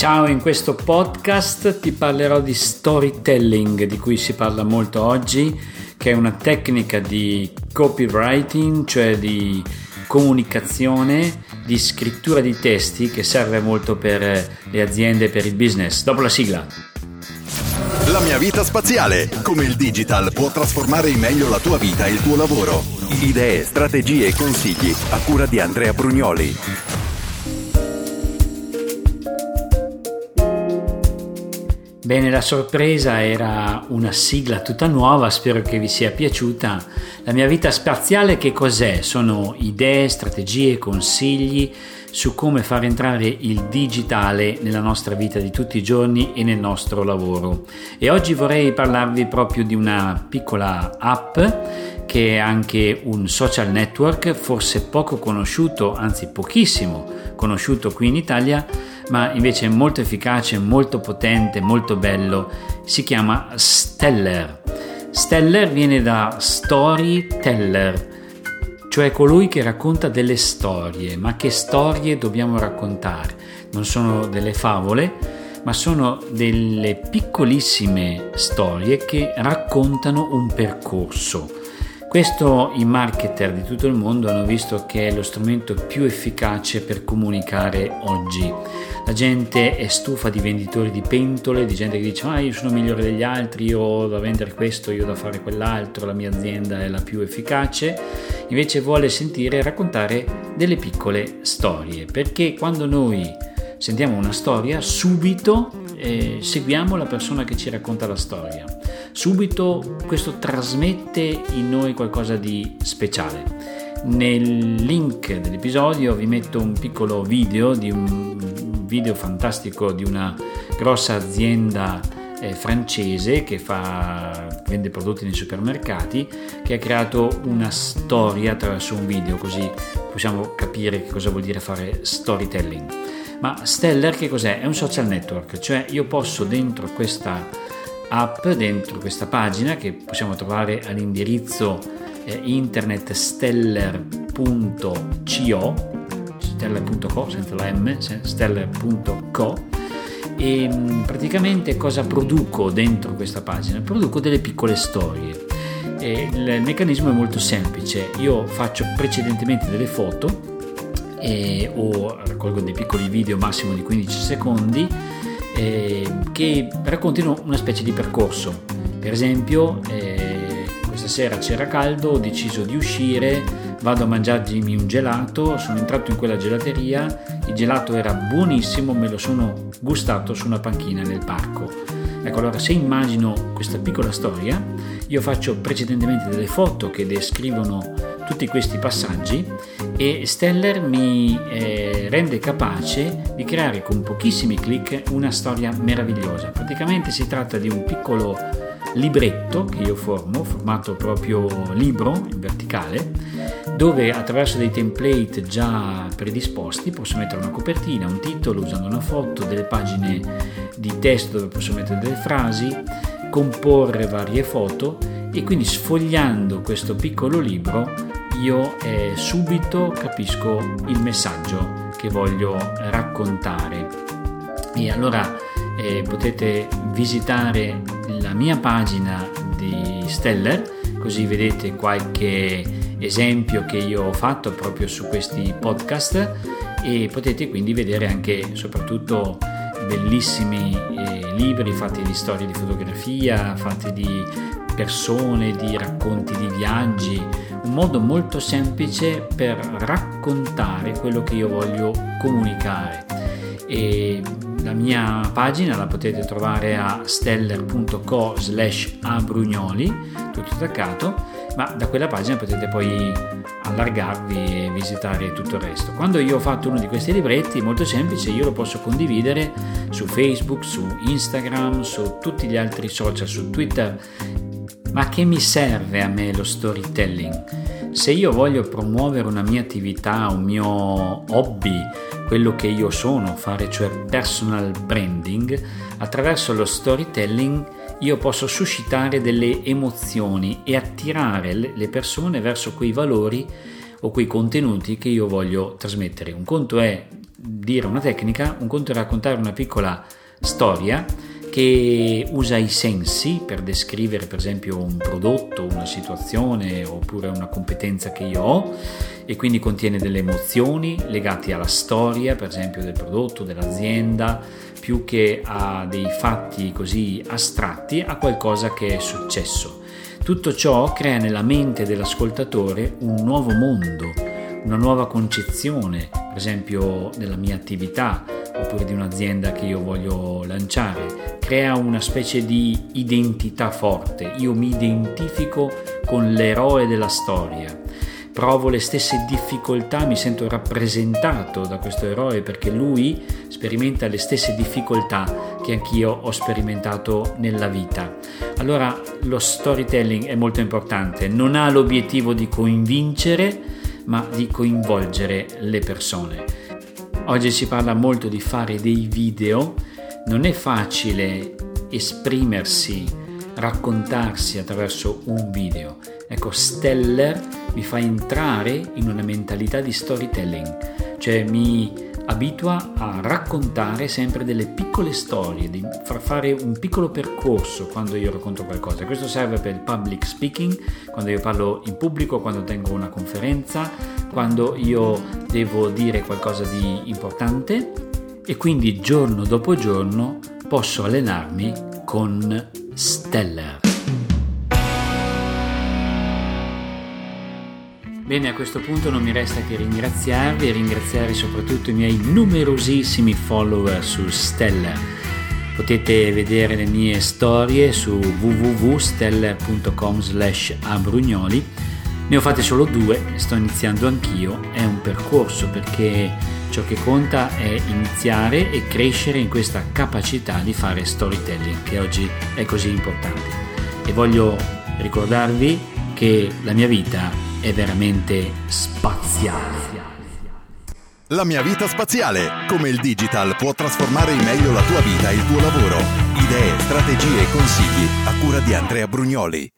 Ciao, in questo podcast ti parlerò di storytelling, di cui si parla molto oggi, che è una tecnica di copywriting, cioè di comunicazione, di scrittura di testi che serve molto per le aziende e per il business. Dopo la sigla. La mia vita spaziale. Come il digital può trasformare in meglio la tua vita e il tuo lavoro. Idee, strategie e consigli a cura di Andrea Brugnoli. Bene, la sorpresa era una sigla tutta nuova, spero che vi sia piaciuta. La mia vita spaziale che cos'è? Sono idee, strategie, consigli su come far entrare il digitale nella nostra vita di tutti i giorni e nel nostro lavoro. E oggi vorrei parlarvi proprio di una piccola app che è anche un social network, forse poco conosciuto, anzi pochissimo conosciuto qui in Italia, ma invece molto efficace, molto potente, molto bello. Si chiama Stellar. Stellar viene da storyteller, cioè colui che racconta delle storie. Ma che storie dobbiamo raccontare? Non sono delle favole, ma sono delle piccolissime storie che raccontano un percorso questo i marketer di tutto il mondo hanno visto che è lo strumento più efficace per comunicare oggi. La gente è stufa di venditori di pentole, di gente che dice ah io sono migliore degli altri, io ho da vendere questo, io ho da fare quell'altro, la mia azienda è la più efficace. Invece vuole sentire e raccontare delle piccole storie, perché quando noi sentiamo una storia subito eh, seguiamo la persona che ci racconta la storia subito questo trasmette in noi qualcosa di speciale. Nel link dell'episodio vi metto un piccolo video di un video fantastico di una grossa azienda eh, francese che fa, vende prodotti nei supermercati che ha creato una storia attraverso un video così possiamo capire che cosa vuol dire fare storytelling. Ma Stellar che cos'è? È un social network, cioè io posso dentro questa app dentro questa pagina che possiamo trovare all'indirizzo eh, internet stellar.co stellar.co senza la m stellar.co e mm, praticamente cosa produco dentro questa pagina? Produco delle piccole storie. E il meccanismo è molto semplice, io faccio precedentemente delle foto e, o raccolgo dei piccoli video massimo di 15 secondi eh, che raccontino una specie di percorso. Per esempio, eh, questa sera c'era caldo, ho deciso di uscire, vado a mangiarmi un gelato, sono entrato in quella gelateria, il gelato era buonissimo, me lo sono gustato su una panchina nel parco. Ecco, allora se immagino questa piccola storia, io faccio precedentemente delle foto che descrivono tutti questi passaggi e Steller mi eh, rende capace di creare con pochissimi clic una storia meravigliosa. Praticamente si tratta di un piccolo libretto che io formo, formato proprio libro in verticale, dove attraverso dei template già predisposti posso mettere una copertina, un titolo usando una foto, delle pagine di testo dove posso mettere delle frasi, comporre varie foto e quindi sfogliando questo piccolo libro io eh, subito capisco il messaggio che voglio raccontare. E allora eh, potete visitare la mia pagina di Stellar, così vedete qualche esempio che io ho fatto proprio su questi podcast e potete quindi vedere anche soprattutto bellissimi eh, libri fatti di storie di fotografia, fatti di persone, di racconti di viaggi, modo molto semplice per raccontare quello che io voglio comunicare. E la mia pagina la potete trovare a steller.co slash abrugnoli, tutto attaccato, ma da quella pagina potete poi allargarvi e visitare tutto il resto. Quando io ho fatto uno di questi libretti, molto semplice, io lo posso condividere su Facebook, su Instagram, su tutti gli altri social, su Twitter ma che mi serve a me lo storytelling? Se io voglio promuovere una mia attività, un mio hobby, quello che io sono, fare cioè personal branding, attraverso lo storytelling io posso suscitare delle emozioni e attirare le persone verso quei valori o quei contenuti che io voglio trasmettere. Un conto è dire una tecnica, un conto è raccontare una piccola storia che usa i sensi per descrivere per esempio un prodotto, una situazione oppure una competenza che io ho e quindi contiene delle emozioni legate alla storia per esempio del prodotto, dell'azienda, più che a dei fatti così astratti, a qualcosa che è successo. Tutto ciò crea nella mente dell'ascoltatore un nuovo mondo, una nuova concezione, per esempio della mia attività oppure di un'azienda che io voglio lanciare. Crea una specie di identità forte. Io mi identifico con l'eroe della storia. Provo le stesse difficoltà, mi sento rappresentato da questo eroe perché lui sperimenta le stesse difficoltà che anch'io ho sperimentato nella vita. Allora lo storytelling è molto importante, non ha l'obiettivo di convincere, ma di coinvolgere le persone. Oggi si parla molto di fare dei video, non è facile esprimersi, raccontarsi attraverso un video. Ecco, Steller mi fa entrare in una mentalità di storytelling, cioè mi abitua a raccontare sempre delle piccole storie, di far fare un piccolo percorso quando io racconto qualcosa. Questo serve per il public speaking, quando io parlo in pubblico, quando tengo una conferenza, quando io devo dire qualcosa di importante e quindi giorno dopo giorno posso allenarmi con Stellar. Bene, a questo punto non mi resta che ringraziarvi e ringraziare soprattutto i miei numerosissimi follower su Stellar. Potete vedere le mie storie su www.stellar.com slash. Ne ho fatte solo due, sto iniziando anch'io, è un percorso perché ciò che conta è iniziare e crescere in questa capacità di fare storytelling che oggi è così importante. E voglio ricordarvi che la mia vita è veramente spaziale. La mia vita spaziale. Come il digital può trasformare in meglio la tua vita e il tuo lavoro. Idee, strategie e consigli a cura di Andrea Brugnoli.